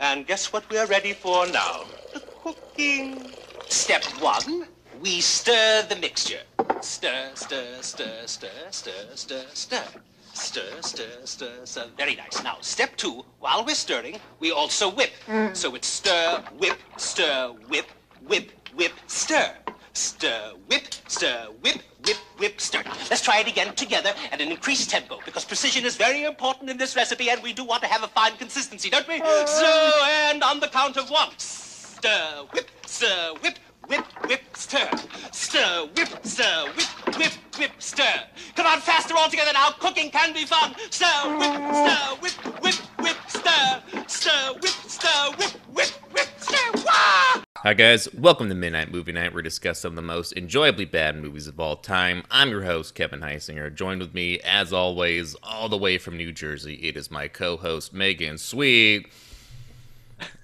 And guess what we're ready for now? The cooking. Step one, we stir the mixture. Stir, stir, stir, stir, stir, stir, stir. Stir, stir, stir, stir. Very nice. Now, step two, while we're stirring, we also whip. Mm. So it's stir, whip, stir, whip, whip, whip, stir. Stir, whip, stir, whip, whip, whip, stir. Let's try it again together at an increased tempo because precision is very important in this recipe and we do want to have a fine consistency, don't we? So, and on the count of one. Stir, whip, stir, whip, whip, whip, stir. Stir, whip, stir, whip, whip, whip, stir. Come on, faster all together now. Cooking can be fun. Stir, whip, stir, whip, whip, whip, Hi guys, welcome to Midnight Movie Night. We're discussing some of the most enjoyably bad movies of all time. I'm your host Kevin Heisinger. Joined with me, as always, all the way from New Jersey, it is my co-host Megan Sweet.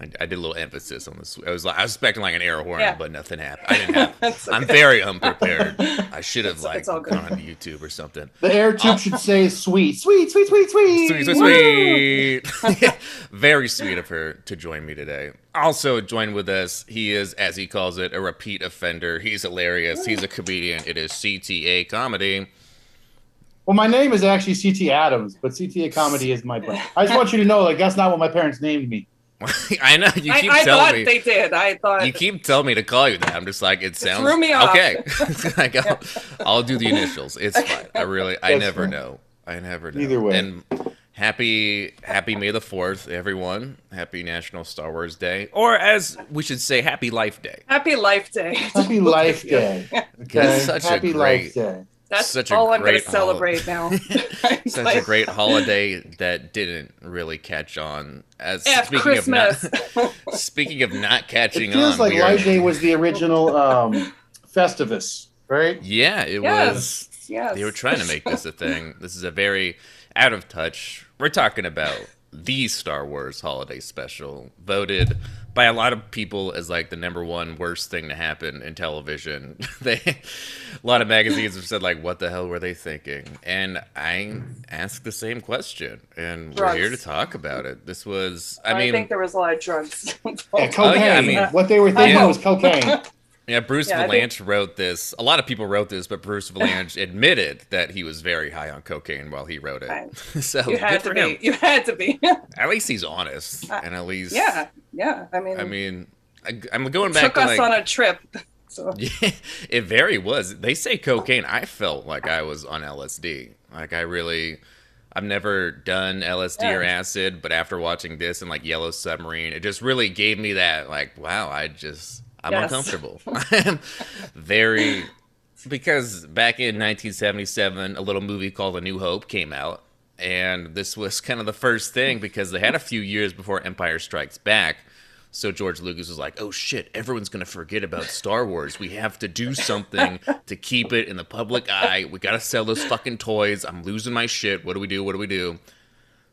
I, I did a little emphasis on this. I was like, I was expecting like an air horn, Yeah. but nothing happened. I didn't have. That's I'm very unprepared. I should have like it's all good. gone on YouTube or something. The air tube uh, should say sweet, sweet, sweet, sweet, sweet. Sweet, sweet, sweet. Very sweet of her to join me today. Also, join with us, he is, as he calls it, a repeat offender. He's hilarious. He's a comedian. It is CTA Comedy. Well, my name is actually CT Adams, but CTA comedy is my brand. I just want you to know, like, that's not what my parents named me. I know you I, keep I telling thought me. they did. I thought you keep telling me to call you that. I'm just like, it sounds threw me off. okay. like, I'll, I'll do the initials. It's fine. I really, I never know. I never know. Either way. And happy, happy May the Fourth, everyone. Happy National Star Wars Day, or as we should say, Happy Life Day. Happy Life Day. Happy Life Day. Okay? That's such a Happy great- Life Day. That's Such a all I'm going great to celebrate now. Such a great holiday that didn't really catch on. As Yeah, speaking Christmas. of not, speaking of not It feels on, like we are- Day was the original um, Festivus, right? Yeah, it was. yes. Yes. They were trying to make this a thing. This is a very out of touch. We're talking about the Star Wars holiday special, voted by a lot of people as like the number one worst thing to happen in television. they a lot of magazines have said like what the hell were they thinking? And I asked the same question and we're here to talk about it. This was I I, mean I think there was a lot of drugs. Yeah, involved. cocaine. Oh, yeah, I mean- what they were thinking Yeah. was cocaine. Yeah, Bruce Yeah, I think- Valanche wrote this. A lot of people wrote this, but Bruce Vilanch admitted that he was very high on cocaine while he wrote it. Right. so you had to him. be. You had to be. At least he's honest, Uh, and at least yeah. Yeah. I mean, I mean, I, I'm going back took to us like on a trip. So yeah, it very was. They say cocaine. I felt like I was on LSD. Like I really. I've never done LSD or acid, but after watching this and like Yellow Submarine, it just really gave me that like, wow, I just I'm Yes. uncomfortable. I'm very because back in 1977, a little movie called A New Hope came out, and this was kind of the first thing because they had a few years before Empire Strikes Back. So George Lucas was like, "Oh shit, everyone's gonna forget about Star Wars. We have to do something to keep it in the public eye. We gotta sell those fucking toys. I'm losing my shit. What do we do? What do we do?"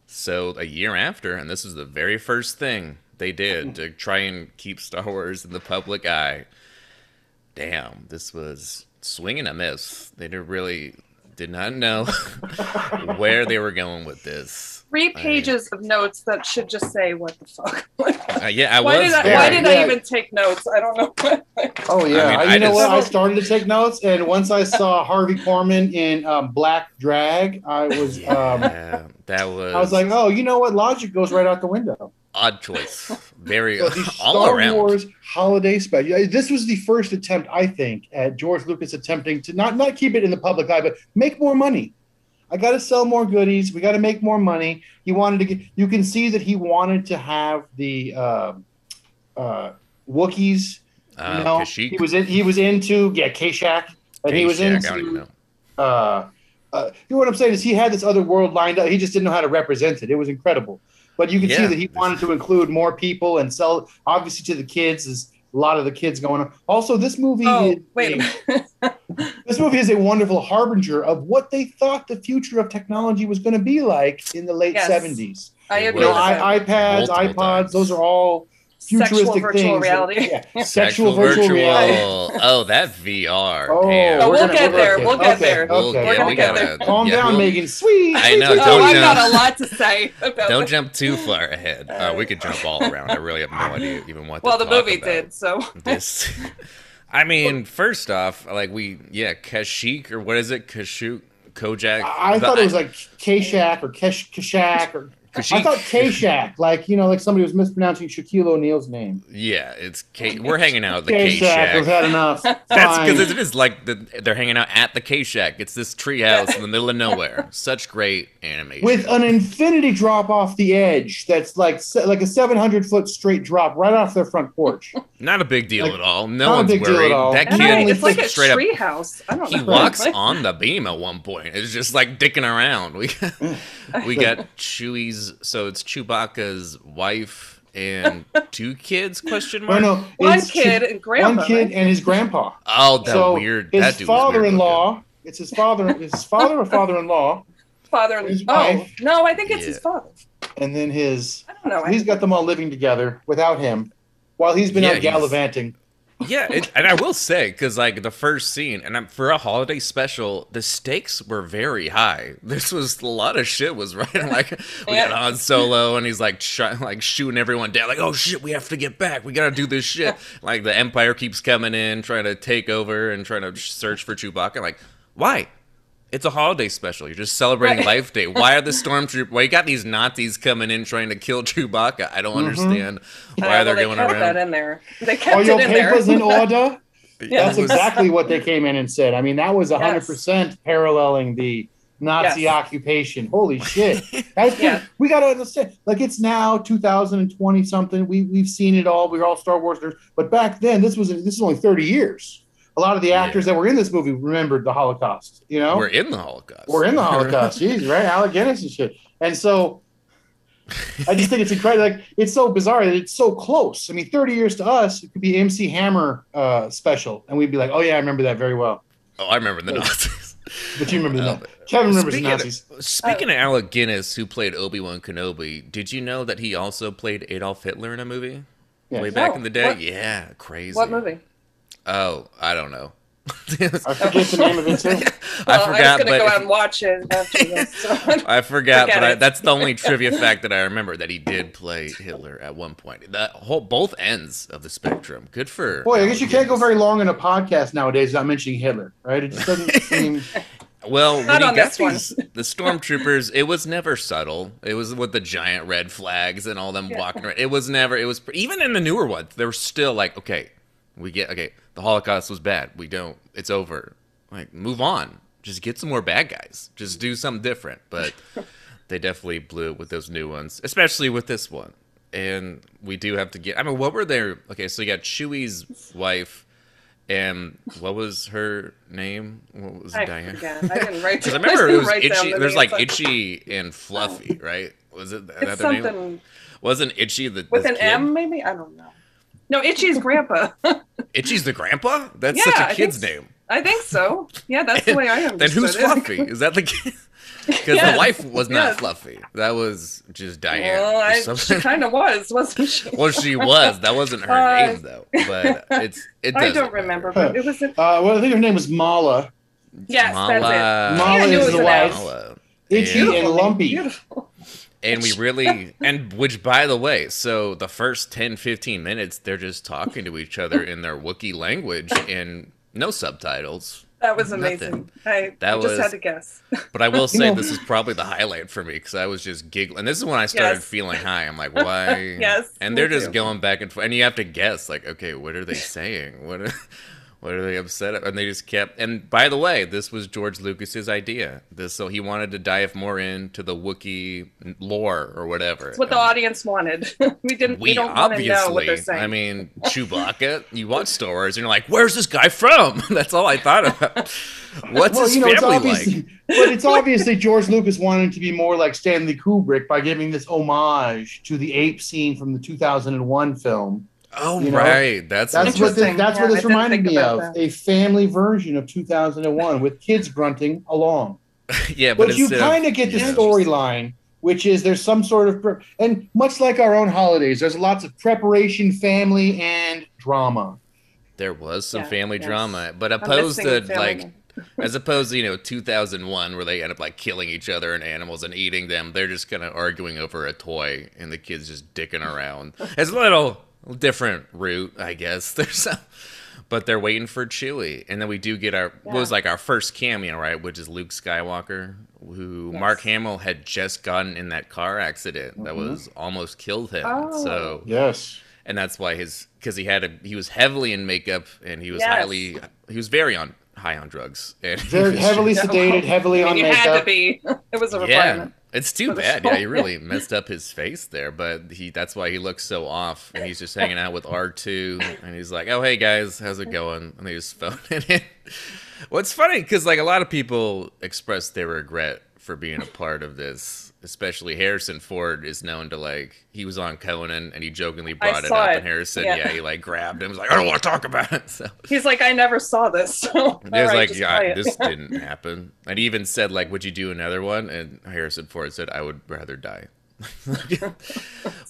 So a year after, and this is the very first thing they did to try and keep Star Wars in the public eye. Damn, this was swinging a miss. They did really did not know where they were going with this. three I- pages of notes that should just say what the fuck. Uh, yeah, I why was. did I, why did Yeah. I even take notes? I don't know. Oh yeah, I mean, you I know just- what? I started to take notes, and once I saw Harvey Korman in um, Black Drag, I was um, yeah, that was. I was like, oh, you know what? Logic goes right out the window. Odd choice. Very So all Star around. Wars holiday special. This was the first attempt, I think, at George Lucas attempting to not not keep it in the public eye, but make more money. I got to sell more goodies. We got to make more money. He wanted to get. You can see that he wanted to have the uh, uh, Wookiees. Uh, you know, Kashyyyk. he was in, he was into yeah Kashak, and he was Kashyyyk, I don't even into. know. Uh, uh, you know what I'm saying is he had this other world lined up. He just didn't know how to represent it. It was incredible. But you can see that he wanted to include more people and sell, obviously, to the kids. Is a lot of the kids going on. Also, this movie, oh, is wait a a- this movie is a wonderful harbinger of what they thought the future of technology was going to be like in the late Yes. 70s. I It agree You know, with was. that. I, iPads, Multiple iPods, times. those are all Sexual futuristic virtual things. that- reality. yeah, sexual, virtual, reality. Oh, that VR. Oh. Oh, we're we'll gonna- get we're there. We'll get okay, there. We'll Okay, get- We're gonna we get there. Calm yeah, down, we'll- Megan. Sweet. I know, sweet, don't Oh, sweet. I've got a lot to say about Don't jump too far ahead. Uh, we could jump all around. I really have no idea even what. Well, to the talk movie about. did, so This. I mean, first off, like we, yeah, Kashik or what is it, Kashyyyk, Kojak. I The- thought it was like K-Shack or Kesh Kashak or I thought K-Shack, like you know, like somebody was mispronouncing Shaquille O'Neal's name. Yeah, it's K. We're hanging out at the K K-Shack, we've had enough. That's because it is like the, they're hanging out at the K Shack. It's this treehouse in the middle of nowhere. Such great animation. with an infinity drop off the edge that's like like a 700 foot straight drop right off their front porch. Not a big deal Like, at all. No not a one's big deal at worried. all. That And kid I- only it's like a straight up tree house. I don't He know. walks on the beam at one point. It's just like dicking around. We we got Chewie's, so it's Chewbacca's wife and two kids? Question mark. no, One it's kid and grandma. one kid right? and his grandpa. Oh, that so weird. his that dude father-in-law. It's his father. His father or father-in-law, father. his oh wife. no, I think it's Yeah. his father. and then his. I don't know. He's got them all living together without him, while he's been Yeah, out he's- gallivanting. Yeah, it, and I will say because like the first scene, and I'm, for a holiday special, the stakes were very high. This was a lot of shit was right. Like we got Yeah. Han Solo, and he's like sh- like shooting everyone down. Like oh shit, we have to get back. We gotta do this shit. like the Empire keeps coming in, trying to take over and trying to search for Chewbacca. Like why? It's a holiday special. You're just celebrating Right. Life Day. Why are the stormtroopers? Why you got these Nazis coming in trying to kill Chewbacca? I don't understand why Uh, they're they going kept around. that in there. They kept Are it your in there. papers in order? Yeah. That's exactly what they came in and said. I mean, that was 100% paralleling the Nazi Yes. occupation. Holy shit. That's Yeah. We got to understand. Like, it's now 2020 something. We, we've seen it all. We're all Star Wars nerds. But back then, this was this is only 30 years. A lot of the actors that were in this movie remembered the Holocaust, you know? We're in the Holocaust. We're in the Holocaust. Jeez, right? Alec Guinness and shit. And so I just think it's incredible. Like it's so bizarre that it's so close. I mean, 30 years to us, it could be MC Hammer uh, special, and we'd be like, "Oh yeah, I remember that very well." Oh, I remember the Wait. Nazis. But you remember the Oh, Nazis. Kevin remembers the Speaking Nazis. of, speaking of Alec Guinness, who played Obi Wan Kenobi, did you know that he also played Adolf Hitler in a movie Yes. way back No. in the day? What- Yeah, crazy. What movie? Oh, I don't know. I forget the name of it too. Well, I was gonna go out and watch it after this. So. I forgot, Forget but I, that's the only trivia fact that I remember that he did play Hitler at one point. That whole both ends of the spectrum. Good for. Boy, I guess you Alec can't go very long in a podcast nowadays without mentioning Hitler, right? It just doesn't seem. Well, when Not you on got this one. these, the stormtroopers, it was never subtle. It was with the giant red flags and all them Yeah. walking around. It was never. It was even in the newer ones. They were still like, okay, we get okay. The Holocaust was bad. We don't. It's over. Like, move on. Just get some more bad guys. Just do something different. But they definitely blew it with those new ones, especially with this one. And we do have to get. I mean, what were their? Okay, so you got Chewie's wife. And what was her name? What was I Diane? forget. I didn't write. Because I remember it was itchy. the There's names. like itchy and fluffy, right? Was it It's another name? Wasn't itchy the with an kid? M, maybe. I don't know. No, Itchy's grandpa. Itchy's the grandpa. That's Yeah, such a think kid's so. name. I think so. Yeah, that's the way I understood Then who's it. Fluffy? Is that the kid? Because Yes, the wife was not yes. Fluffy. That was just Diane. Well, I, she kind of was, wasn't she? well, she was. That wasn't her Uh, name though. But it's it. I doesn't don't matter. remember, but it was. A, Uh, well, I think her name was Malla. yes, Malla. that's it. Malla I knew is it was the wife. Malla. Itchy And- and lumpy. Beautiful. And we really and which by the way so the first 10 15 minutes they're just talking to each other in their wookiee language and no subtitles That was Nothing. amazing. I, That I just was- had to guess. but i will say this is probably the highlight for me because i was just giggling and this is when i started Yes. feeling high i'm like why Yes, and they're just too. going back and forth and you have to guess like okay what are they saying what are, what are they upset at? And they just kept. And by the way, this was George Lucas's idea. This so he wanted to dive more into the Wookiee lore or whatever. It's what the And- audience wanted. we didn't. We, we don't want to obviously, know what they're saying. I mean, Chewbacca. You watch Star Wars, and you're like, "Where's this guy from?" That's all I thought about. What's Well, his you know, family obviously, like? but it's obviously George Lucas wanting to be more like Stanley Kubrick by giving this homage to the ape scene from the 2001 film. Oh, you know, right. That's, That's what this, that's Yeah, what this reminded me of. that. A family version of 2001 with kids grunting along. yeah, but, But, you kind of of get the yeah. storyline which is there's some sort of pre- and much like our own holidays, there's lots of preparation, family, and drama. There was some Yeah, family yes. drama, but opposed to like as opposed to you know 2001 where they end up like killing each other and animals and eating them they're just kind of arguing over a toy and the kids just dicking around as little different route i guess there's some but they're waiting for chewie and then we do get our what was like our first cameo right which is luke skywalker who Yes. mark hamill had just gotten in that car accident that mm-hmm. was almost killed him Oh. so Yes. and that's why his because he had a he was heavily in makeup and he was Yes. highly he was very on high on drugs and he Very heavily sedated, heavily I on mean, you had to makeup. be. It was a yeah requirement. It's too bad. yeah he really messed up his face there but he that's why he looks so off. And he's just hanging out with r2 and he's like oh hey guys how's it going? And they just phone it in. Well it's funny because like a lot of people express their regret for being a part of this especially harrison ford is known to like he was on conan and he jokingly brought it up it. and harrison Yeah. yeah. he like grabbed him he was like i don't want to talk about it so He's like, I never saw this. So, He was right, like, yeah, this didn't happen. And he even said, like, would you do another one? And Harrison Ford said, I would rather die.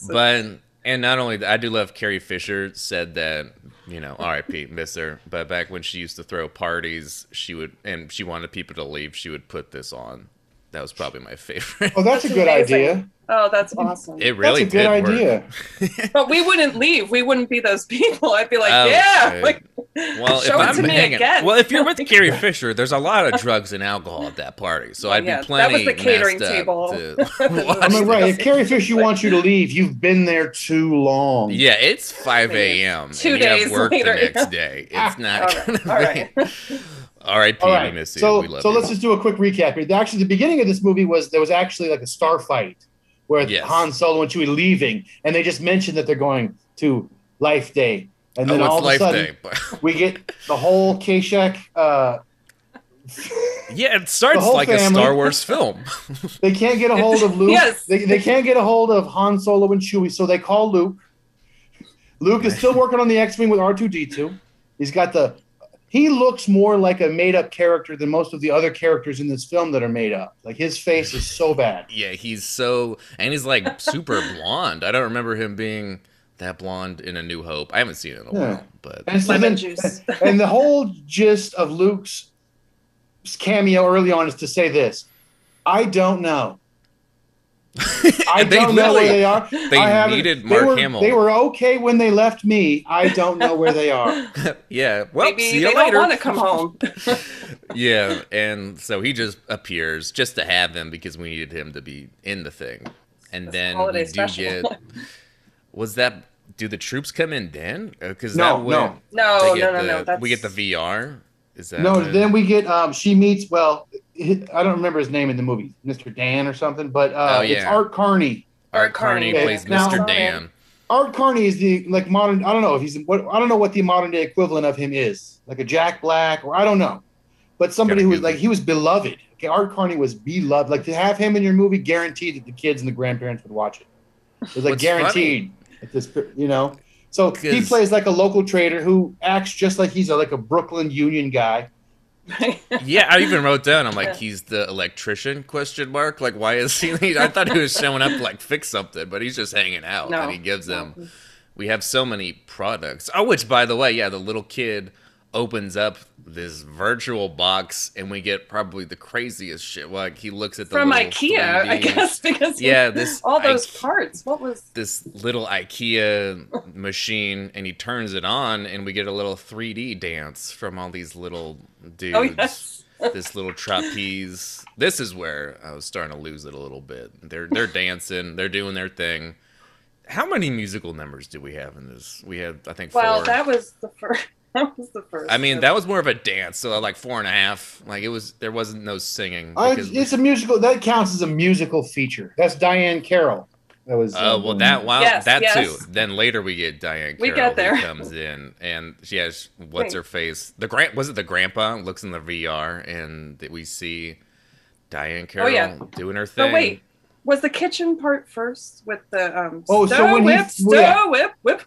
but and not only that, I do love Carrie Fisher said that, you know, R.I.P. miss her. But back when she used to throw parties, she would and she wanted people to leave, she would put this on. That was probably my favorite. Oh, that's a good amazing. idea. Oh, that's awesome. It really that's a good did work. idea. but we wouldn't leave. We wouldn't be those people. I'd be like, Oh, yeah, okay. like Well, Show if it I'm to me hanging, again. well, if you're with Carrie Fisher, there's a lot of drugs and alcohol at that party, so I'd yeah, be that plenty was the catering table. to I watch I mean, right. If Carrie Fisher wants you to leave, you've been there too long. Yeah, it's 5 a.m. Two and you have days work later. the next day. It's not all right, gonna all right. Be. R.I.P. All We miss you. So, we love so you. let's just do a quick recap here. Actually, the beginning of this movie was there was actually like a star fight where Yes. Han Solo and Chewie leaving, and they just mentioned that they're going to Life Day, and then oh, all it's of a sudden we get the whole Kashyyyk. Uh, yeah, it starts whole like a. Star Wars film. they can't get a hold of Luke. Yes. They, they can't get a hold of Han Solo and Chewie, so they call Luke. Luke is still working on the X-wing with R2D2. He's got the. He looks more like a made-up character than most of the other characters in this film that are made up. Like his face is so bad. yeah, he's so and he's like super blonde. I don't remember him being that blonde in A New Hope. I haven't seen it in a Yeah. while, but And, so Lemon then- juice. and the whole gist of Luke's cameo early on is to say this: I don't know. I don't know where they are. they I haven't- needed they Mark were, Hamill. They were okay when they left me. I don't know where they are. yeah. Well, Maybe see they you don't want to come home. yeah, and so he just appears just to have him because we needed him to be in the thing, and This then we do special. get. Was that? Do the troops come in then? Because No, that no. would, No, they no, get no, the- no. That's We get the VR. Is that No, when- then we get um she meets well I don't remember his name in the movie, Mr. Dan or something, but uh Oh, it's. Art Carney. Art Carney Okay, plays now- Mr. Dan. Art Carney is the like modern I don't know if he's what I don't know what the modern day equivalent of him is. Like a Jack Black or I don't know. But somebody Gotta who was like he was beloved. Okay, Art Carney was beloved. Like to have him in your movie guaranteed that the kids and the grandparents would watch it. It was like What's guaranteed at this you know. So he plays like a local trader who acts just like he's a, like a Brooklyn Union guy. Yeah, I even wrote down. I'm like, Yeah. he's the electrician? Question mark. Like, why is he? I thought he was showing up to like fix something, but he's just hanging out, No. and he gives them. We have so many products. Oh, which by the way, yeah, the little kid opens up this virtual box, and we get probably the craziest shit. Like he looks at the from IKEA, I 3D guess, because Yeah, this all those Ike- parts. What was? this little IKEA machine and he turns it on and we get a little 3D dance from all these little Oh, dudes. Oh yes. This little trapeze. This is where I was starting to lose it a little bit. They're they're dancing, they're doing their thing. How many musical numbers do we have in this? We have I think Well, four. that was the first. That was the first. I mean, that was more of a dance, so like four and a half. Like it was, there wasn't no singing. I, because- it's a musical that counts as a musical feature. That's Diahann Carroll. That was. Oh uh, well, that wow, Yes, that yes. too. Then later we get Diahann. We Carroll get there. Comes in and she has what's Wait. her face? The grand was it the grandpa looks in the VR and that we see Diahann Carroll Oh, yeah. doing her thing. But wait, was the kitchen part first with the um? Oh, so stow when he- whip, well, stow yeah. whip, whip.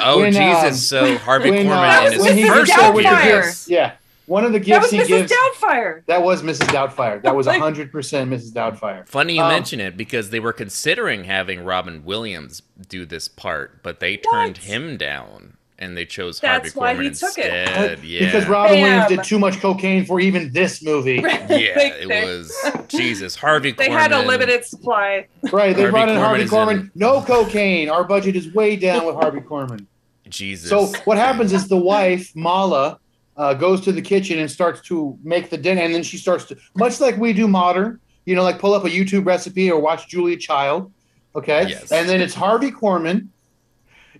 Oh When, Jesus! um, so Harvey when, Korman uh, in his when he first gets appearance. Yeah, one of the gifts. That gifts was he Mrs. gives. Doubtfire. That was Mrs. Doubtfire. That was Like- hundred percent Mrs. Doubtfire. Funny you Um, mention it because they were considering having Robin Williams do this part, but they turned What? him down and they chose Harvey Korman's. That's Harvey why Korman he took it. instead. Yeah. Because Robin Williams did too much cocaine for even this movie. yeah, it was Jesus. Harvey They Korman. had a limited supply. Right, they Harvey brought in Korman Harvey is Korman. in- No cocaine. Our budget is way down with Harvey Korman. Jesus. So what happens is the wife Malla uh, goes to the kitchen and starts to make the dinner, and then she starts to much like we do modern, you know, like pull up a YouTube recipe or watch Julia Child, okay, Yes. and then it's Harvey Korman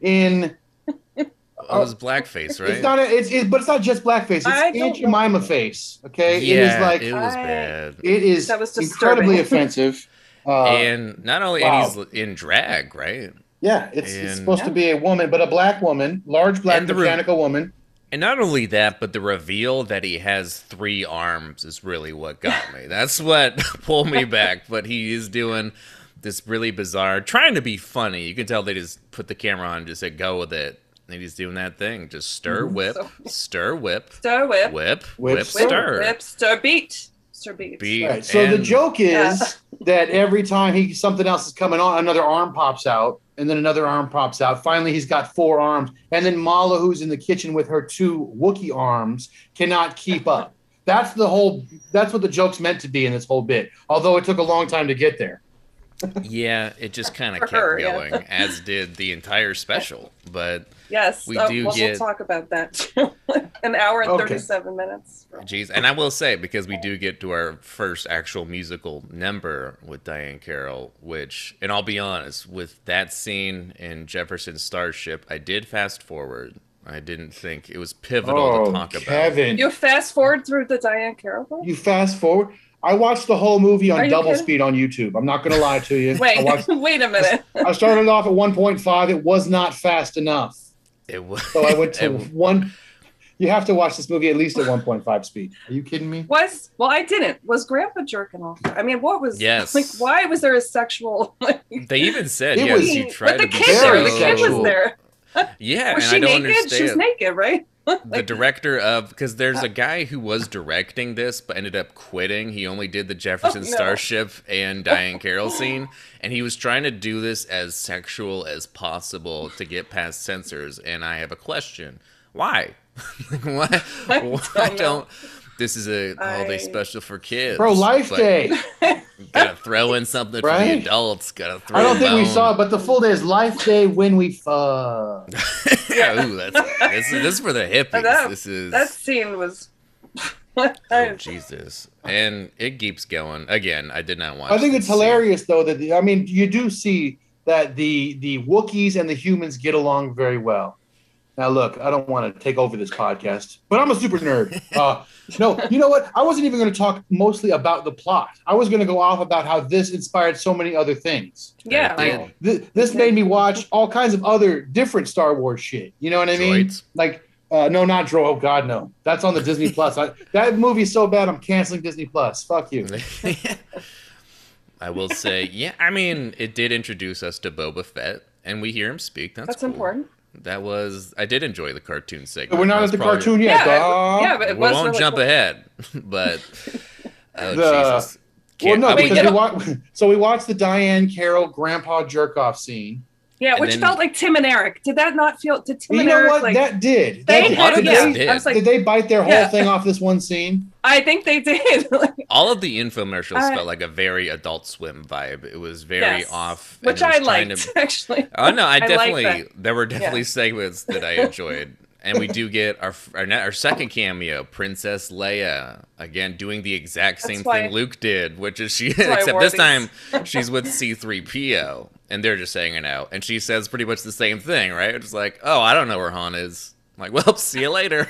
in. Oh, it was blackface, right? It's not. A, it's, it, but it's not just blackface. It's I Aunt Jemima face. Okay, yeah, it is like it was I- bad. it is That was incredibly offensive. Uh, and not only wow. and he's in drag, right? yeah, it's, it's and- supposed to be a woman, but a black woman, large black And the re- mechanical woman. And not only that, but the reveal that he has three arms is really what got me. That's what pulled me back. But he is doing this really bizarre, trying to be funny. You can tell they just put the camera on and just said, go with it. And he's doing that thing. Just stir, mm-hmm. whip, So- stir, whip, Stir whip. whip, Whip, whip, stir. stir. Whip, stir beat. Stir beat. Beat. Right. So the joke is Yeah. that every time he something else is coming on, another arm pops out, and then another arm pops out. Finally, he's got four arms, and then Malla, who's in the kitchen with her two Wookiee arms, cannot keep up. That's the whole. That's what the joke's meant to be in this whole bit. Although it took a long time to get there. Yeah, it just kind of kept her, yeah. going, as did the entire special. But Yes. We uh, do we'll, get- we'll talk about that. An hour and Okay. 37 minutes. Jeez, and I will say because we do get to our first actual musical number with Diahann Carroll, which, and I'll be honest, with that scene in Jefferson Starship, I did fast forward. I didn't think it was pivotal to talk about. Oh, Kevin, you, You fast forward through the Diahann Carroll You fast forward. I watched the whole movie on double kidding? speed on YouTube. I'm not going to lie to you. Wait, watched, wait a minute. I started off at 1.5. It was not fast enough. It was. So I went to one. You have to watch this movie at least at 1.5 speed. Are you kidding me? Was well, I didn't. Was Grandpa jerking off? I mean, what was? Yes. Like, why was there a sexual? Like, They even said, It yes, was- you tried but the to be kid there, the kid was there. Yeah, Was and she I don't naked? She's naked, right? the director of because there's a uh, guy who was directing this but ended up quitting. He only did the oh, jefferson Oh, no. starship and diahann carroll scene and he was trying to do this as sexual as possible to get past censors and i have a question. Why? Like, why? I why don't this is a holiday special for kids Pro Life but Day. gotta throw in something for the adults gotta throw I don't a think we saw it, but the full day is Life Day when we fuck. yeah ooh, that's this, is- this is for the hippies That- this is That scene was. Oh, Jesus. And it keeps going. Again, I did not watch I think it's scene. hilarious though that the, I mean you do see that the the Wookiees and the humans get along very well. Now look, I don't want to take over this podcast, but I'm a super nerd. Uh, no, you know what? I wasn't even going to talk mostly about the plot. I was going to go off about how this inspired so many other things. yeah. Like, Th- this made me watch all kinds of other different Star Wars shit. You know what I mean? Droids. Like, uh, no, not Dro. Oh God, no. That's on the Disney Plus. I, that movie's so bad, I'm canceling Disney Plus. Fuck you. I will say, yeah, I mean, it did introduce us to Boba Fett, and we hear him speak. That's, that's cool. important. That was, I did enjoy the cartoon segment. We're not at the probably- cartoon yet. Yeah, dog. yeah, but it We was won't really jump cool. ahead, but oh The- Jesus! Can't- no, I mean, because we know- watch. So we watched the Diahann Carroll grandpa jerk off scene. Yeah, which then- felt like Tim and Eric. Did that not feel? Did Tim You and know Eric what? like? that did. they That A did. this yeah. did. Like, Did they bite their whole Yeah. thing off this one scene? I think they did. Like, all of the infomercials I- felt like a very Adult Swim vibe. It was very yes. off, which I trying liked to- actually. Oh no, I definitely that. there were definitely segments that I enjoyed, and we do get our our, our second cameo, Princess Leia, again doing the exact same why- thing Luke did, which is she except this these. time she's with C-3PO, and they're just hanging out, and she says pretty much the same thing, right? It's like, oh, I don't know where Han is. I'm like, well, see you later.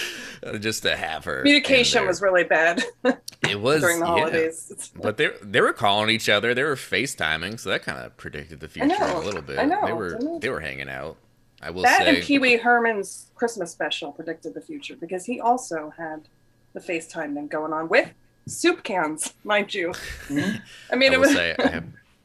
just to have her. Communication was really bad it was during the yeah. holidays. But they they were calling each other. They were FaceTiming, so that kind of predicted the future know, a little bit. I know, They were didn't they were hanging out. I will That say and Pee Wee Herman's Christmas special predicted the future because he also had the FaceTime thing going on with soup cans, mind you. I mean, I it was say I have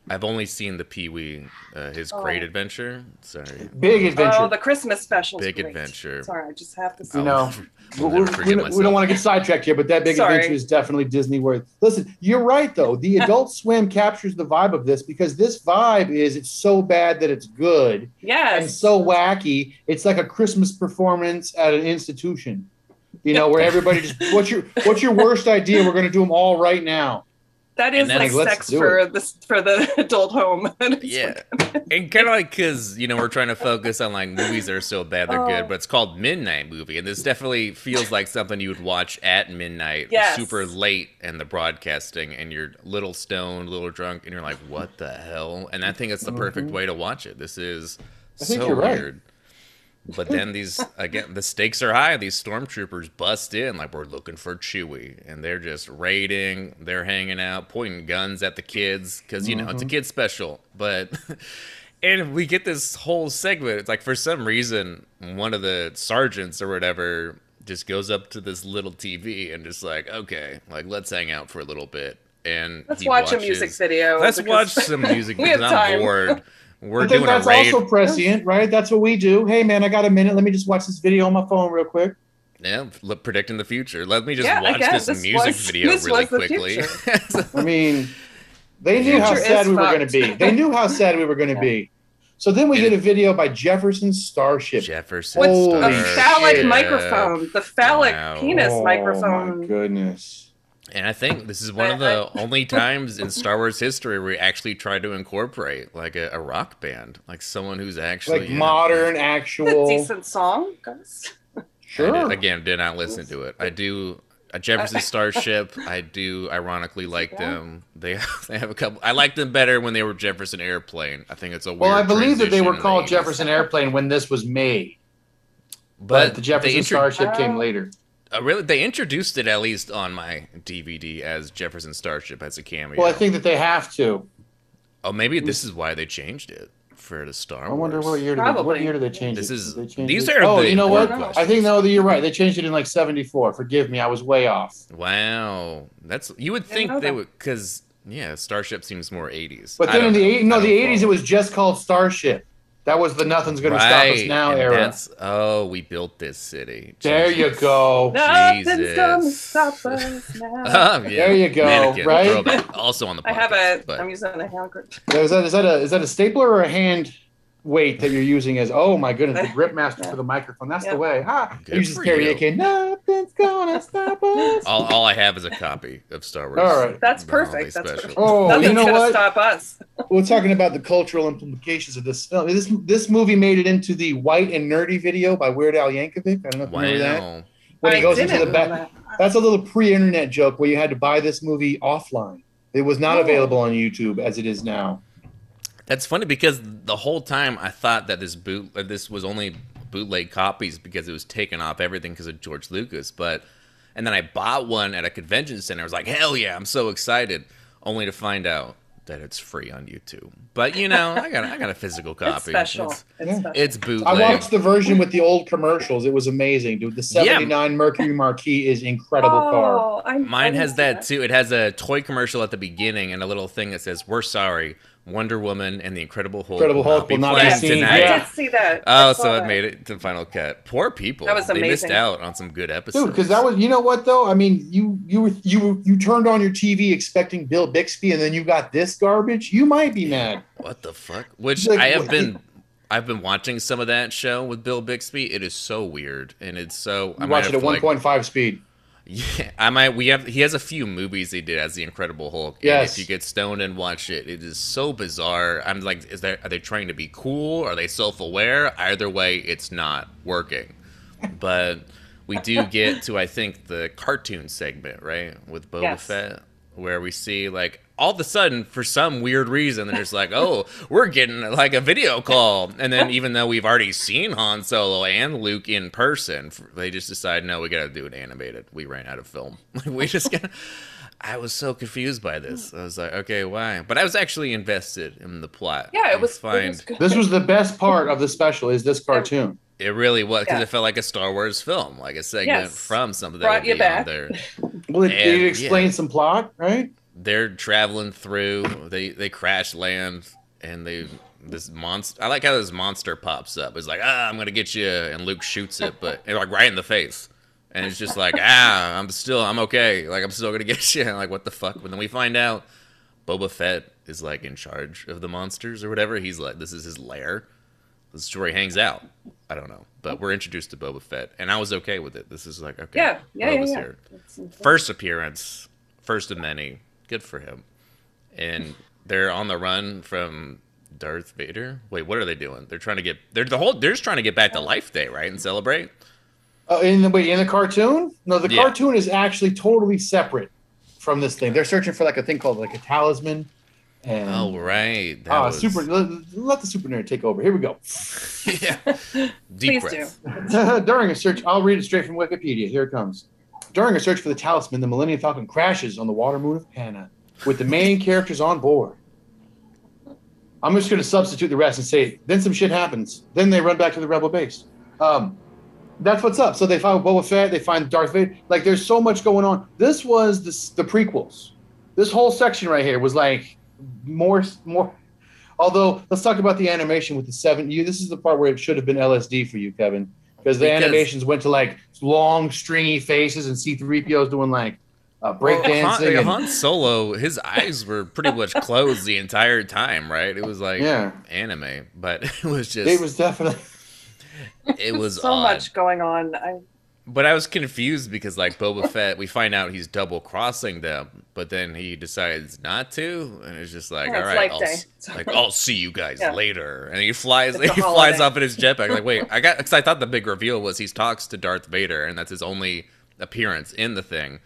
I've only seen the Pee Wee, uh, his Oh. Great Adventure. Sorry, Big adventure. Oh, the Christmas special. Big Adventure. Sorry, I just have to say. You know, we, we- we don't- we myself. don't want to get sidetracked here, but that big Sorry. adventure is definitely Disney worth. Listen, you're right though. The Adult Swim captures the vibe of this because this vibe is it's so bad that it's good Yes. and so wacky. It's like a Christmas performance at an institution. You know, where everybody just what's your what's your worst idea? We're going to do them all right now. That is then, like like, sex do for the for the adult home. And Yeah, and kind of like because you know we're trying to focus on like movies that are so bad they're Oh. good, but it's called Midnight Movie, and this definitely feels like something you would watch at midnight, Yes. super late in the broadcasting, and you're little stoned, little drunk, and you're like, "What the hell?" And I think it's the perfect way to watch it. This is Mm-hmm. I think so you're right. Weird. But then these again, the stakes are high. These stormtroopers bust in like we're looking for Chewie, and they're just raiding. They're hanging out, pointing guns at the kids because you know it's a mm-hmm. kid special. But and we get this whole segment. It's like for some reason one of the sergeants or whatever just goes up to this little TV and just like, okay, like let's hang out for a little bit. And Let's he watch a music video. Let's because- watch some music We because have I'm time. bored. We're I think a that's raid. also prescient, right? That's what we do. Hey man, I got a minute. Let me just watch this video on my phone real quick. Yeah, look, predicting the future. Let me just Yeah, watch this this music was- video this really quickly. I mean, they knew how sad is we were going to be. They knew how sad we were going to be. So then we And get a video by Jefferson Starship. Jefferson. With Holy a Starship. phallic shit. microphone, the phallic Wow. penis Oh my microphone. goodness. And I think this is one of I- the only times in Star Wars history where we actually tried to incorporate like a, a rock band, like someone who's actually Like yeah. modern, It's a actual. decent song, guys. Sure. did- again, did not listen to it. I do a Jefferson Starship. I do ironically like Yeah. them. They they have a couple. I like them better when they were Jefferson Airplane. I think it's a weird. Well, I believe that they were in the called Jefferson Airplane when this was made, but, but the Jefferson intro- Starship came Oh. later. Uh, really, they introduced it at least on my DVD as Jefferson Starship as a cameo. Well, I think that they have to. oh, maybe this is why they changed it for the Star I wonder what year. Did they, what year did they change This it? is- Did they change these it? are Oh, the you know what? important I think no, you're right. They changed it in like '74. Forgive me, I was way off. Wow, that's you would think they that. would because yeah, Starship seems more 80s. But then in the know. eight, no, the don't '80s it was just called Starship. That was the nothing's going to stop us now and era. That's, oh, we built this city. There you go. Nothing's gonna stop us now. Oh, yeah. There you go, Mannequin, right? Also on the podcast. I have a. but am using a hand grip. Is that is that a is that a stapler or a hand weight that you're using as? Oh my goodness, the grip master Yeah. for the microphone. That's Yeah. the way. Ah, Good uses for karaoke. you. Nothing's gonna stop us. all, all I have is a copy of Star Wars. All right. That's perfect. That's special. perfect. Oh, Nothing's you know gonna what? stop us. We're talking about the cultural implications of this film. This this movie made it into the White and Nerdy video by Weird Al Yankovic. I don't know if you remember that. Wow. When he I goes into the back. that. That's a little pre-internet joke where you had to buy this movie offline. It was not Oh. available on YouTube as it is now. That's funny because the whole time I thought that this boot that this was only bootleg copies because it was taken off everything because of George Lucas. But and then I bought one at a convention center. I was like, hell yeah, I'm so excited. Only to find out that it's free on YouTube. But you know, I got I got a physical copy. It's special. It's, It's special. it's bootleg. I watched the version with the old commercials. It was amazing, dude. The '79 Mercury Marquis is incredible oh, car. Oh, I, I Mine didn't has see that too. It has a toy commercial at the beginning and a little thing that says, "We're sorry, Wonder Woman and the Incredible Hulk, Incredible Hulk will not be playing seen. tonight." I did see that. Oh, saw so it made it to Final Cut. Poor people. That was amazing. They missed out on some good episodes. Dude, because that was you know what though? I mean, you you were you were, you turned on your TV expecting Bill Bixby, and then you got this garbage. You might be mad. what the fuck? Which Like, I have what- been. I've been watching some of that show with Bill Bixby. It is so weird, and it's so. I You might watch it at like- 1.5 speed. Yeah, I might. We have. He has a few movies he did as the Incredible Hulk. Yes. if you get stoned and watch it, it is so bizarre. I'm like, is there? Are they trying to be cool? Are they self-aware? Either way, it's not working. But we do get to, I think, the cartoon segment, right, with Boba Yes. Fett, where we see like all of a sudden, for some weird reason, they're just like, oh, we're getting like a video call, and then even though we've already seen Han Solo and Luke in person, they just decide, no, we got to do it animated. We ran out of film. Like we just got. I was so confused by this. I was like, okay, why? But I was actually invested in the plot. Yeah, it was. find It, was. This was the best part of the special. Is this cartoon? It really was because Yeah. it felt like a Star Wars film, like a segment Yes. from something that Brought would you be on back. there. Well, it, And, it explained yeah. some plot, right? they're traveling through. They they crash land, and they this monster. I like how this monster pops up. It's like ah, I'm gonna get you, and Luke shoots it, but and, like right in the face. And it's just like ah, I'm still I'm okay. Like I'm still gonna get you. like what the fuck? But then we find out Boba Fett is like in charge of the monsters or whatever. He's like this is his lair. This is where he hangs out. I don't know, but we're introduced to Boba Fett, and I was okay with it. This is like okay, Yeah, yeah, yeah, Boba's yeah. here first appearance, first of many. Good for him. And they're on the run from Darth Vader. Wait, what are they doing? They're trying to get. They're the whole. They're just trying to get back to Life Day, right, and celebrate. Oh, in the wait, in the cartoon? No, the Yeah. cartoon is actually totally separate from this thing. They're searching for like a thing called like a talisman. And Oh that Ah, was- super. Let, let the super nerd take over. Here we go. yeah. Deep Please breath. do. During a search, I'll read it straight from Wikipedia. Here it comes. During a search for the talisman, the Millennium Falcon crashes on the water moon of Panna with the main characters on board. I'm just going to substitute the rest and say, then some shit happens. Then they run back to the rebel base. Um, that's what's up. So they find Boba Fett, they find Darth Vader. Like, there's so much going on. This was the, the prequels. This whole section right here was like more, more. Although, let's talk about the animation with the seven. You, this is the part where it should have been LSD for you, Kevin, because the Because- animations went to like long, stringy faces, and C3PO's doing like uh, Well, Han, breakdancing. and- Han Solo, his eyes were pretty much closed the entire time, right? It was like Yeah. anime, but it was just it was definitely. it was so odd. much going on. I, But I was confused because like Boba Fett, we find out he's double crossing them, but then he decides not to, and it's just like, all right, I'll, like I'll see you guys Yeah. later, and he flies, he flies off in his jetpack. Like, wait, I got because I thought the big reveal was he talks to Darth Vader, and that's his only appearance in the thing.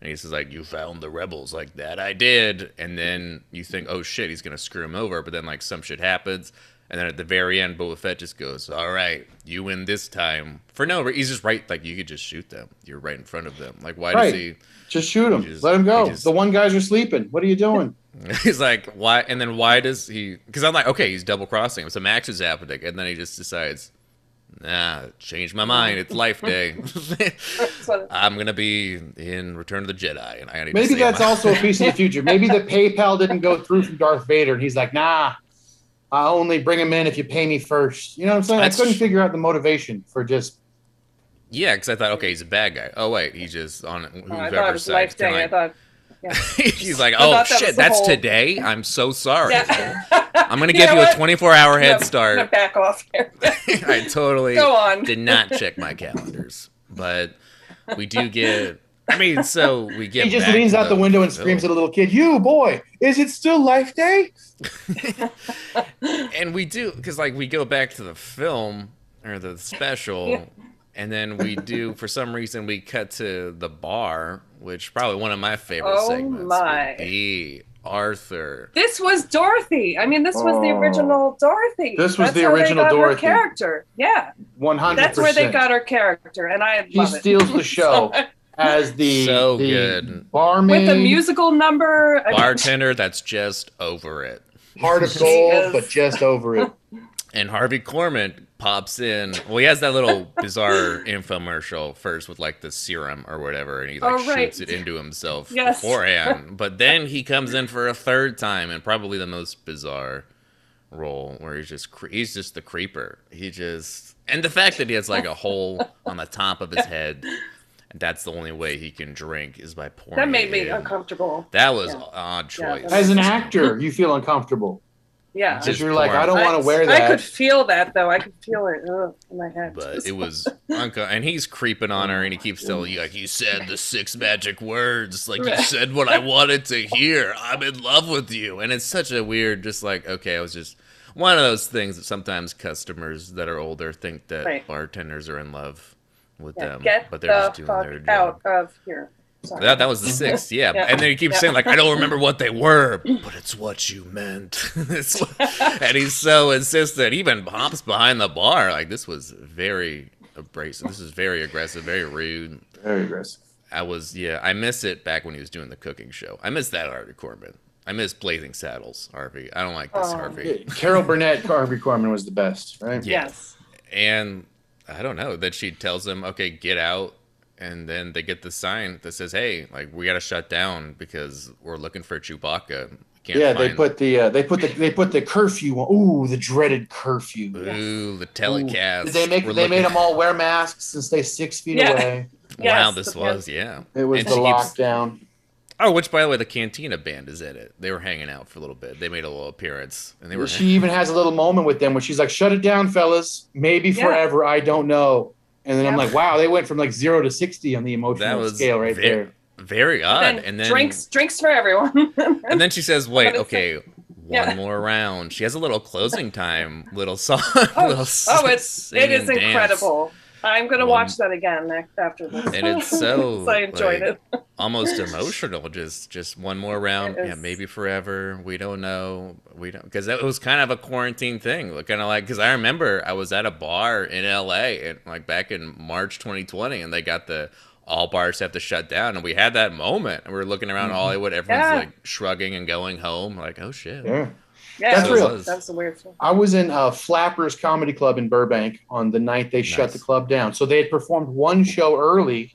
And he says like, "You found the rebels like that. I did." And then you think, "Oh shit, he's gonna screw him over." But then like some shit happens, and then at the very end, Boba Fett just goes, "All right, you win this time." For no, he's just right. Like you could just shoot them. You're right in front of them. Like why Right. does he? Just shoot just- Let him go. just- the one guys are sleeping. What are you doing? He's like, why? And then why does he? Because I'm like, okay, he's double crossing him. So Max is happening, and then he just decides, nah, change my mind. It's Life Day. I'm gonna be in Return of the Jedi, and I Maybe that's also a piece of the future. Maybe the PayPal didn't go through from Darth Vader, and he's like, "Nah, I'll only bring him in if you pay me first. You know what I'm saying? That's I couldn't tr- figure out the motivation for just. Yeah, because I thought, okay, he's a bad guy. Oh wait, he's just on oh, I whoever's thought it was side. Life Can Day. I, I- thought. Yeah. he's like, oh thought that shit, the that's whole- today. I'm so sorry. Yeah. I'm gonna You give know you a 24 hour No, head I'm gonna start. back off here. I totally Go on. did not check my calendars, but we do get. I mean, so we get. he just back leans out the window and screams at a little kid, "You boy, is it still Life Day?" and we do because like we go back to the film or the special Yeah. and then we do for some reason we cut to the bar which probably one of my favorite Oh segments my. would be arthur This was Dorothy. I mean, this was the Oh. original Dorothy. This was That's the original they got Dorothy. Her character. Yeah, One hundred. that's where they got her character, and I He love it. steals the show as the So the good. barmaid, with a musical number. Bartender that's just over it heart of gold, but just over it. and harvey korman pops in well he has that little bizarre infomercial first with like the serum or whatever and he like Oh, right. shoots it into himself Yes. beforehand but then he comes in for a third time and probably the most bizarre role where he's just cre- he's just the creeper he just and the fact that he has like a hole on the top of his head and that's the only way he can drink is by pouring that made it me in. uncomfortable. that was Yeah. odd choice that As an actor, you feel uncomfortable Yeah, Just because you're like. I don't want to wear that. I could feel that though. I could feel it ugh, in my head. but it was unco- and he's creeping on her and he keeps telling you like you said the six magic words like you said what i wanted to hear i'm in love with you and it's such a weird just like okay i was just one of those things that sometimes customers that are older think that Right. bartenders are in love with Yeah, them get but they're just the doing fuck their out of here. Sorry. that, that was the mm-hmm. sixth, yeah. Yeah. And then he keeps Yeah. saying, like, I don't remember what they were, but it's what you meant. It's what- and he's so insistent. He even hops behind the bar. Like, this was very abrasive. This is very aggressive, very rude. Very aggressive. I was, yeah, I miss it back when he was doing the cooking show. I miss that Harvey Corbin. I miss Blazing Saddles, Harvey. I don't like this Oh. Harvey. Carol Burnett, Harvey Korman was the best, right? Yeah. Yes. And I don't know that she tells them, okay, get out. and then they get the sign that says, "Hey, like we got to shut down because we're looking for Chewbacca." Can't yeah, they put the uh, they put the they put the curfew on. Ooh, the dreaded curfew. Ooh, the Ooh. telecast. Did they make We're they made them all wear masks and stay six feet Yeah. away. Wow, this was yeah. It was And the she keeps- lockdown. Oh, which by the way, the Cantina band is in it. They were hanging out for a little bit. They made a little appearance, and they were. She even has a little moment with them where she's like, "Shut it down, fellas. Maybe Yeah. forever. I don't know." And then I'm like, "Wow, they went from like zero to sixty on the that emotional was scale right very, there." very odd. then, and then drinks drinks for everyone. And then she says, "Wait, But it's okay, one Yeah. more round." She has a little closing time, little song. oh, little oh, it's it is and dance. incredible. I'm gonna One- watch that again next, after this. And it's so I enjoyed like, it. almost emotional. Just, just one more round. Yeah, maybe forever. We don't know. We don't because it was kind of a quarantine thing. Kind of like because I remember I was at a bar in L.A. and like back in March 2020, and they got the all bars have to shut down, and we had that moment. And we were looking around mm-hmm. Hollywood, everyone's Yeah. like shrugging and going home. Like, oh shit. Yeah. Yeah, That's that real. was- That's a weird thing. I was in uh, Flappers Comedy Club in Burbank on the night they shut the club down. So they had performed one show early,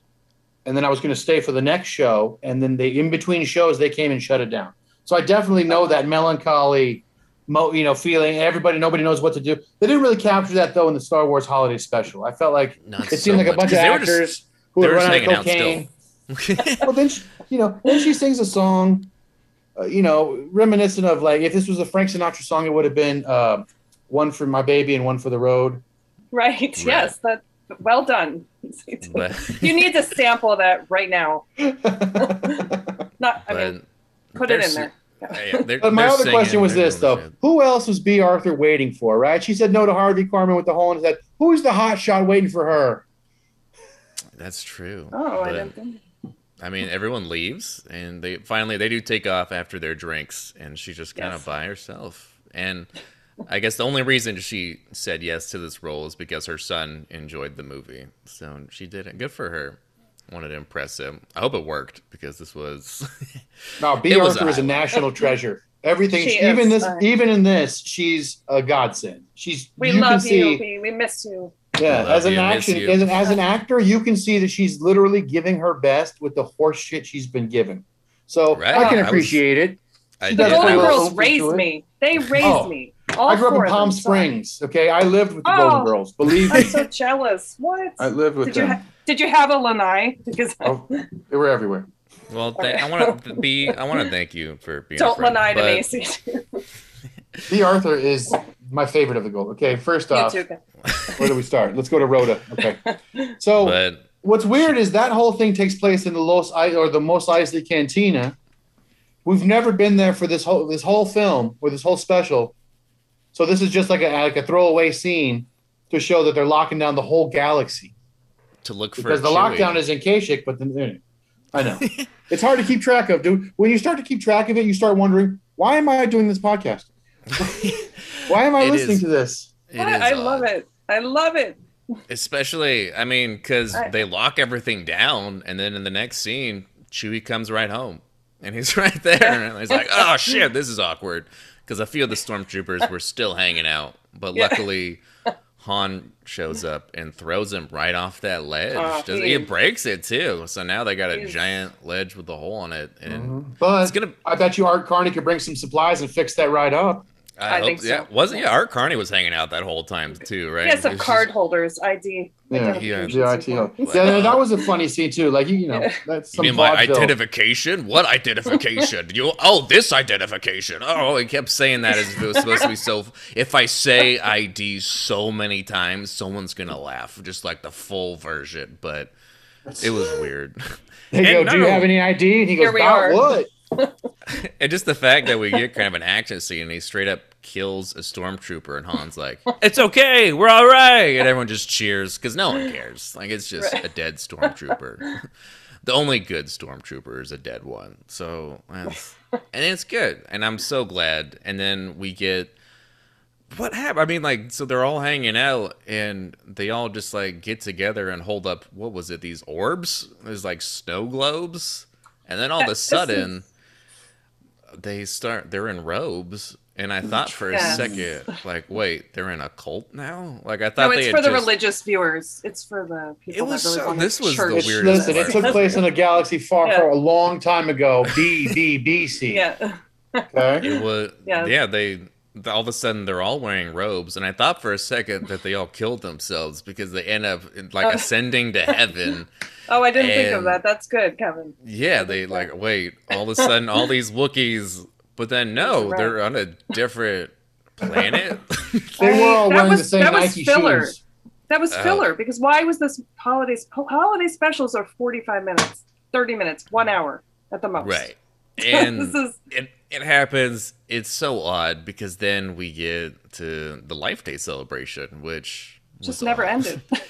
and then I was going to stay for the next show. And then they, in between shows, they came and shut it down. So I definitely know that melancholy, mo- you know, feeling. Everybody, nobody knows what to do. They didn't really capture that though in the Star Wars Holiday Special. I felt like Not it so seemed like a bunch of they were just- actors who were were running out of out cocaine. still. well, then she, you know, then she sings a song, uh, you know, reminiscent of like if this was a Frank Sinatra song, it would have been uh, one for my baby and one for the road. Right. Yes. That. Well done. you need to sample that right now. Not. I mean, put it in there. yeah, they're- But my other singing, question was this though: shit. Who else was Bea Arthur waiting for? Right? She said no to Harvey Korman with the hole in his head. Who's the hot shot waiting for her? That's true. Oh, I didn't think. I mean, everyone leaves, and they finally they do take off after their drinks, and she's just kind Yes. of by herself. And I guess the only reason she said yes to this role is because her son enjoyed the movie, so she did it. Good for her. Wanted to impress him. I hope it worked because this was. No, Bea It was Arthur is a national treasure. Everything, She even is, this, uh, even in this, she's a godsend. She's We you love can see, you. We, we miss you. Yeah, as an you, action, as an, as an actor, you can see that she's literally giving her best with the horse shit she's been given. So Right. I I can was- appreciate it. I The does did- play I Golden Girls raised me. They oh, raised Oh. me. All I grew up in Palm them, so- Springs. Okay, I lived with the Oh. Golden Girls. Believe me, I'm so jealous. What? I lived with Did you them. ha- did you have a lanai? Because oh, they were everywhere. Well, th- I want to be. I want to thank you for being. don't friend, lanai to but- Macy. Bea Arthur is my favorite of the Gold. Okay, first off, too. where do we start? Let's go to Rhoda. Okay, so But what's weird is that whole thing takes place in the Los I or the Mos Eisley Cantina. We've never been there for this whole this whole film or this whole special. So this is just like a like a throwaway scene to show that they're locking down the whole galaxy to look for because the Chewie- lockdown is in Kashyyyk, but then I know it's hard to keep track of, dude. When you start to keep track of it, you start wondering why am I doing this podcast? Why am I It listening is- to this? It What? is I love it. I love it. Especially, I mean, because they lock everything down, and then in the next scene, Chewie comes right home, and he's right there, and he's like, "Oh shit, this is awkward," because a few of the stormtroopers were still hanging out, but Yeah. luckily, Han shows up and throws him right off that ledge. Ah, oh, Does, he- he breaks it too, so now they got a giant ledge with a hole in it, and mm-hmm. But it's gonna. I bet you Art Carney could bring some supplies and fix that right up. I, I hope, think so. yeah, wasn't yeah. Art Carney was hanging out that whole time too, right? He has some It's just- card holders, ID. Yeah, identifications The ITO. Yeah, no, that was a funny scene too. Like you, you know, Yeah. that's You some mean my vaudeville. identification? What identification? you oh this identification. Oh, he kept saying that as if it was supposed to be so. If I say ID so many times, someone's gonna laugh, just like the full version. But it was weird, They go, And "Do you have any ID?" And he Here goes, we are." what?" and just the fact that we get kind of an action scene, and he straight up kills a stormtrooper, and Han's like, "It's okay, we're all right," and everyone just cheers because no one cares. Like it's just Right. a dead stormtrooper. the only good stormtrooper is a dead one. So that's, and it's good, and I'm so glad. And then we get what happened. I mean, like, so they're all hanging out, and they all just like get together and hold up. What was it? These orbs? There's like snow globes, and then all of a sudden, they start. They're in robes. and I thought for a second, like, wait, they're in a cult now? Like I thought No, they it's had for the just- religious viewers. It's for the people It was that really so- this was the church. It's, weirdest listen, it took place in a galaxy far, Yeah. far a long time ago. B B B C. Yeah. Okay. It was Yeah. yeah. They all of a sudden they're all wearing robes, and I thought for a second that they all killed themselves because they end up uh, like Oh. ascending to heaven. Oh, I didn't think of that. That's good, Kevin. Yeah, they like wait. All of a sudden, all these Wookiees, but then no, Right. they're on a different planet. They were all That wearing was- the same that was Nike filler. shoes. That was Oh. filler because why was this holiday holiday specials are 45 minutes, 30 minutes, 1 hour at the most. right, and this is it it happens. It's so odd because then we get to the Life Day celebration, which just never odd. ended.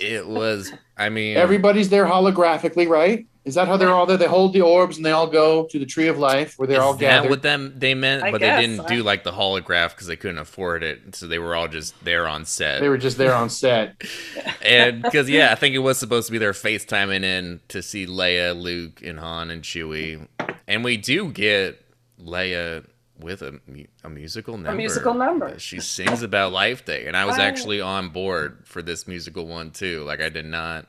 It was. I mean, Everybody's there holographically, right? Is that how they're all there? They hold the orbs and they all go to the tree of life where they're Is all that gathered. what them they meant? I but guess. they didn't I- do like the holograph because they couldn't afford it, so they were all just there on set. They were just there on set. and because yeah, I think it was supposed to be their FaceTiming in to see Leia, Luke, and Han and Chewie, and we do get Leia with a, a musical number. A musical number. She sings about Life Day, and I was Wow. actually on board for this musical one too. Like I did not.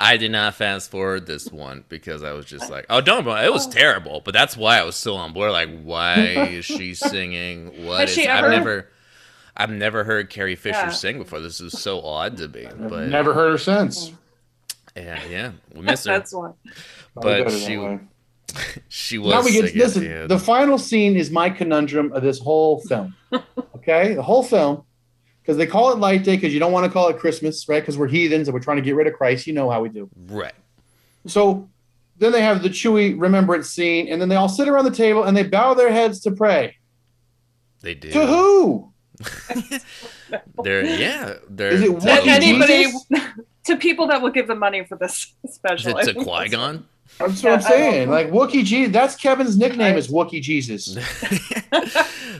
I did not fast forward this one because I was just like, oh, don't. It was Oh. terrible, but that's why I was still on board. Like, why is she singing? What Has is? she I've never, I've never heard Carrie Fisher Yeah. sing before. This is so odd to me, but Never heard her since. yeah, yeah, we miss her. That's one. But she- way. She was. Now we get singing, listen. yeah. The final scene is my conundrum of this whole film. Okay, the whole film, because they call it Light Day because you don't want to call it Christmas, right? Because we're heathens and we're trying to get rid of Christ. You know how we do. right. So then they have the Chewie remembrance scene, and then they all sit around the table and they bow their heads to pray. They do. To who? They're yeah. They're. Is it to Wookiee And Qui- anybody Jesus? to people that will give the money for this special. It's a Qui Gon? That's what Yeah, I'm saying. Like Wookiee Jesus. That's Kevin's nickname I- is Wookiee Jesus.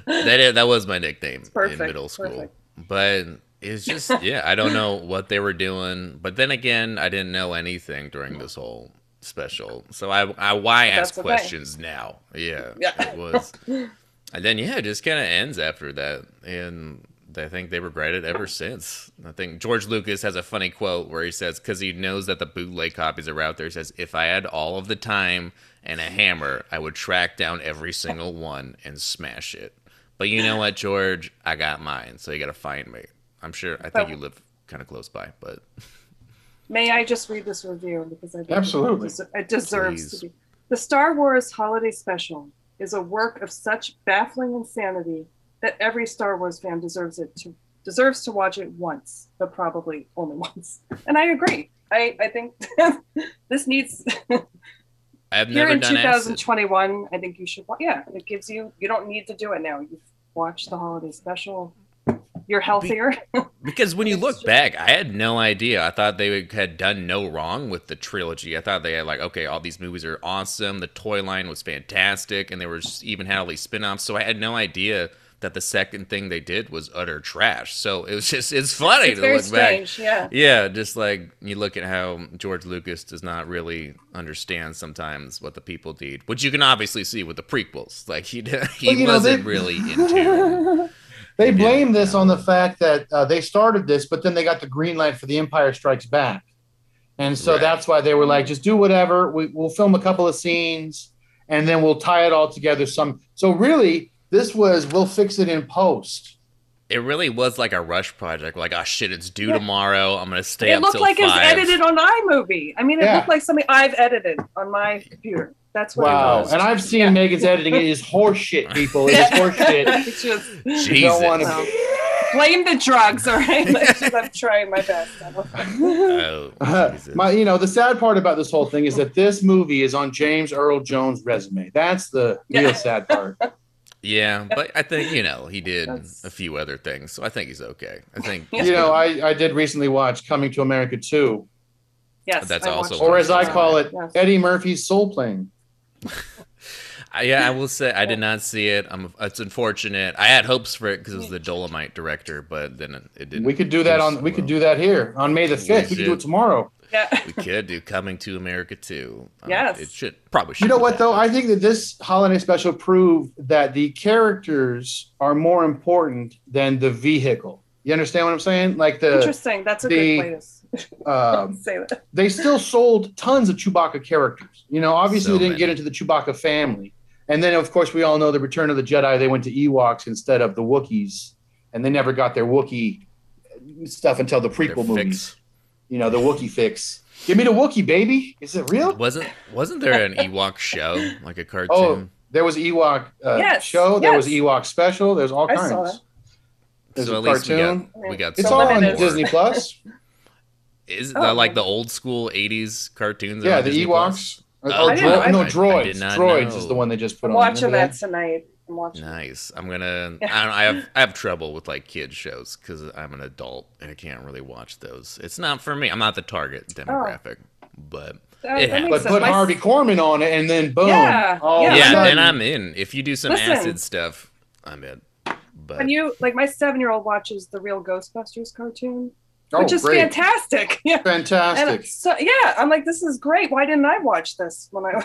that is, that was my nickname in middle school. perfect. But it's just yeah, I don't know what they were doing. But then again, I didn't know anything during this whole special. So I, I why ask That's okay. questions now? Yeah, Yeah. it was. And then yeah, it just kind of ends after that, and I think they regret it ever since. I think George Lucas has a funny quote where he says, because he knows that the bootleg copies are out there, he says, "If I had all of the time and a hammer, I would track down every single one and smash it." But you know what, George? I got mine, so you got to find me. I'm sure. I think But- you live kind of close by, but May I just read this review because I think Absolutely. it, it deserves Please. to be. The Star Wars Holiday Special is a work of such baffling insanity that every Star Wars fan deserves it to deserves to watch it once, but probably only once. And I agree. I, I think this needs I've here in done acid. 2021. I think you should. Yeah, it gives you. You don't need to do it now. You've watched the holiday special. You're healthier. Because when you look back, I had no idea. I thought they had done no wrong with the trilogy. I thought they had like, okay, all these movies are awesome. The toy line was fantastic, and they were just even had all these spin-offs. So I had no idea that the second thing they did was utter trash. So it was just it's funny it's to very look back. Yeah. Yeah, just like you look at how George Lucas does not really understand sometimes what the people need, which you can obviously see with the prequels. Like he he Well, wasn't they- really into. They They blame this on the fact that uh, they started this, but then they got the green light for The Empire Strikes Back, and so Right. that's why they were like, just do whatever. We, we'll film a couple of scenes, and then we'll tie it all together. Some. So really, this was we'll fix it in post. It really was like a rush project. Like, oh shit, it's due Yeah. tomorrow. I'm gonna stay It up looked till like it was edited on iMovie. I mean, it Yeah. looked like something I've edited on my computer. That's what Wow! it was. And I've seen Yeah. Megan's editing. It is horseshit, people. It is horseshit. It's just You don't Jesus. want to. Well, blame the drugs, all right? It's I'm trying my best. Oh, Jesus. My, you know, the sad part about this whole thing is that this movie is on James Earl Jones' resume. That's the real sad part. Yeah, but I think you know he did a few other things, so I think he's okay. I think You know, I, I did recently watch Coming to America too. Yes, That's I also or as I call it, Yes. Eddie Murphy's Soul Plane. I- yeah, I will say I did not see it. I'm, it's unfortunate. I had hopes for it because it was the Dolemite director, but then it, it didn't. We could do that on. so We could do that here on May the fifth. We could do it tomorrow. Yeah. We could do Coming to America too. Um, Yes. it should probably. Should You know what though? I think that this holiday special proved that the characters are more important than the vehicle. You understand what I'm saying? Like the Interesting. That's a the- good way to um, say that. they still sold tons of Chewbacca characters. You know, obviously So they didn't many. get into the Chewbacca family. And then, of course, we all know the Return of the Jedi. They went to Ewoks instead of the Wookiees, and they never got their Wookiee stuff until the prequel movies. Fix. You know, the Wookiee fix. Give me the Wookiee, baby. Is it real? Wasn't wasn't there an Ewok show like a cartoon? Oh, there was Ewok uh, Yes, show. There was yes. Ewok special. There's all I kinds. saw. There's so a at least cartoon. we got we got. It's all on. Disney Plus. Is Oh. the, like the old school '80s cartoons? yeah, the Disney Ewoks. Plus? Oh, Oh, I didn't know. dro- no, I- I droids. did not droids know. is the one they just put I'm on. watching that tonight. I'm. Nice. I'm gonna. I, don't, I have I have trouble with like kids shows because I'm an adult and I can't really watch those. It's not for me. I'm not the target oh. demographic. But That- It that But sense. put My- Harvey Korman on it, and then boom. Yeah, all yeah. of a yeah, sudden- then I'm in. If you do some Listen. acid stuff, I'm in. But When you like, my seven-year-old watches the real Ghostbusters cartoon, oh, which is great. fantastic. Yeah. And Fantastic. so yeah, I'm like, this is great. Why didn't I watch this when I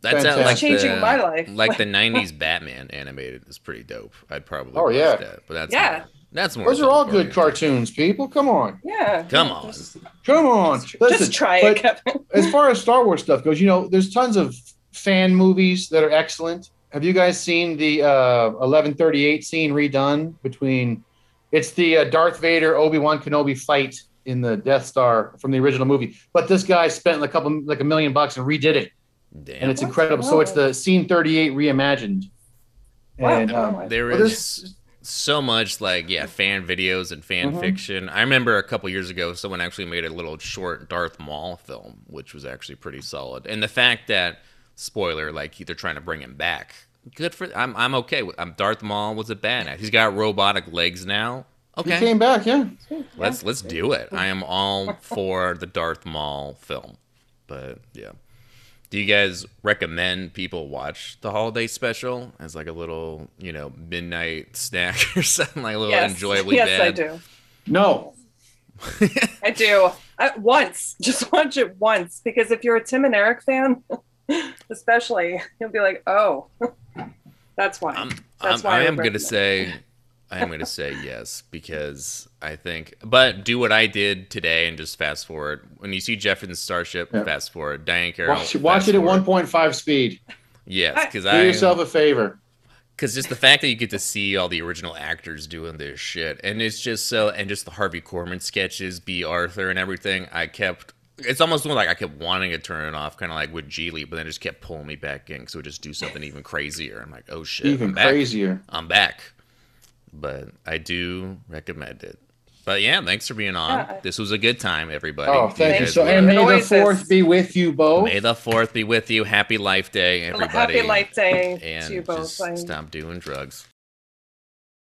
that's fantastic. like changing the, my life? Like the '90s Batman animated is pretty dope. I'd probably. Oh, yeah. that. But that's Yeah. more- that's more. Those are all adult good cartoons, people. Come on. yeah, Come on. Just, Come on. just Listen, try but it, Kevin. as far as Star Wars stuff goes, you know, there's tons of fan movies that are excellent. Have you guys seen the uh, 1138 scene redone between? It's the uh, Darth Vader Obi Wan Kenobi fight in the Death Star from the original movie, but this guy spent a couple, like a million bucks and redid it, Damn. and it's What? incredible. So it's the scene 38 reimagined. Wow. And um, there well, is there's so much like yeah fan videos and fan Mhm. fiction i remember a couple years ago someone actually made a little short darth maul film which was actually pretty solid and the fact that spoiler like they're trying to bring him back good for i'm, I'm okay with i'm darth maul was a badass he's got robotic legs now okay he okay came back, yeah. let's let's do it i am all for the darth maul film but yeah do you guys recommend people watch the holiday special as like a little, you know, midnight snack or something like a little yes, enjoyably yes, bad? I do. No, I do. I, once, just watch it once, because if you're a Tim and Eric fan, especially, you'll be like, oh, that's why. I'm, That's I'm, why I I am gonna recommend say, I am gonna say yes because I think, but do what I did today and just fast forward. When you see Jeff Jefferson's Starship, Yeah. fast forward. Diahann Carroll, watch, watch fast it at 1.5 speed. Yes, because I- Do yourself a favor. because just the fact that you get to see all the original actors doing this shit, and it's just so, and just the Harvey Korman sketches, Bea Arthur, and everything. I kept. It's almost like I kept wanting to turn it off, kind of like with Gigli, but then it just kept pulling me back in because it would just do something even crazier. I'm like, oh shit, Even I'm back. crazier. I'm back. But I do recommend it. But yeah, thanks for being on. Yeah, This was a good time, everybody. Oh, thank you. guys So, and may the fourth be with you both. May the fourth be with you. Happy Life Day, everybody. Happy Life Day and to you both. just stop doing drugs.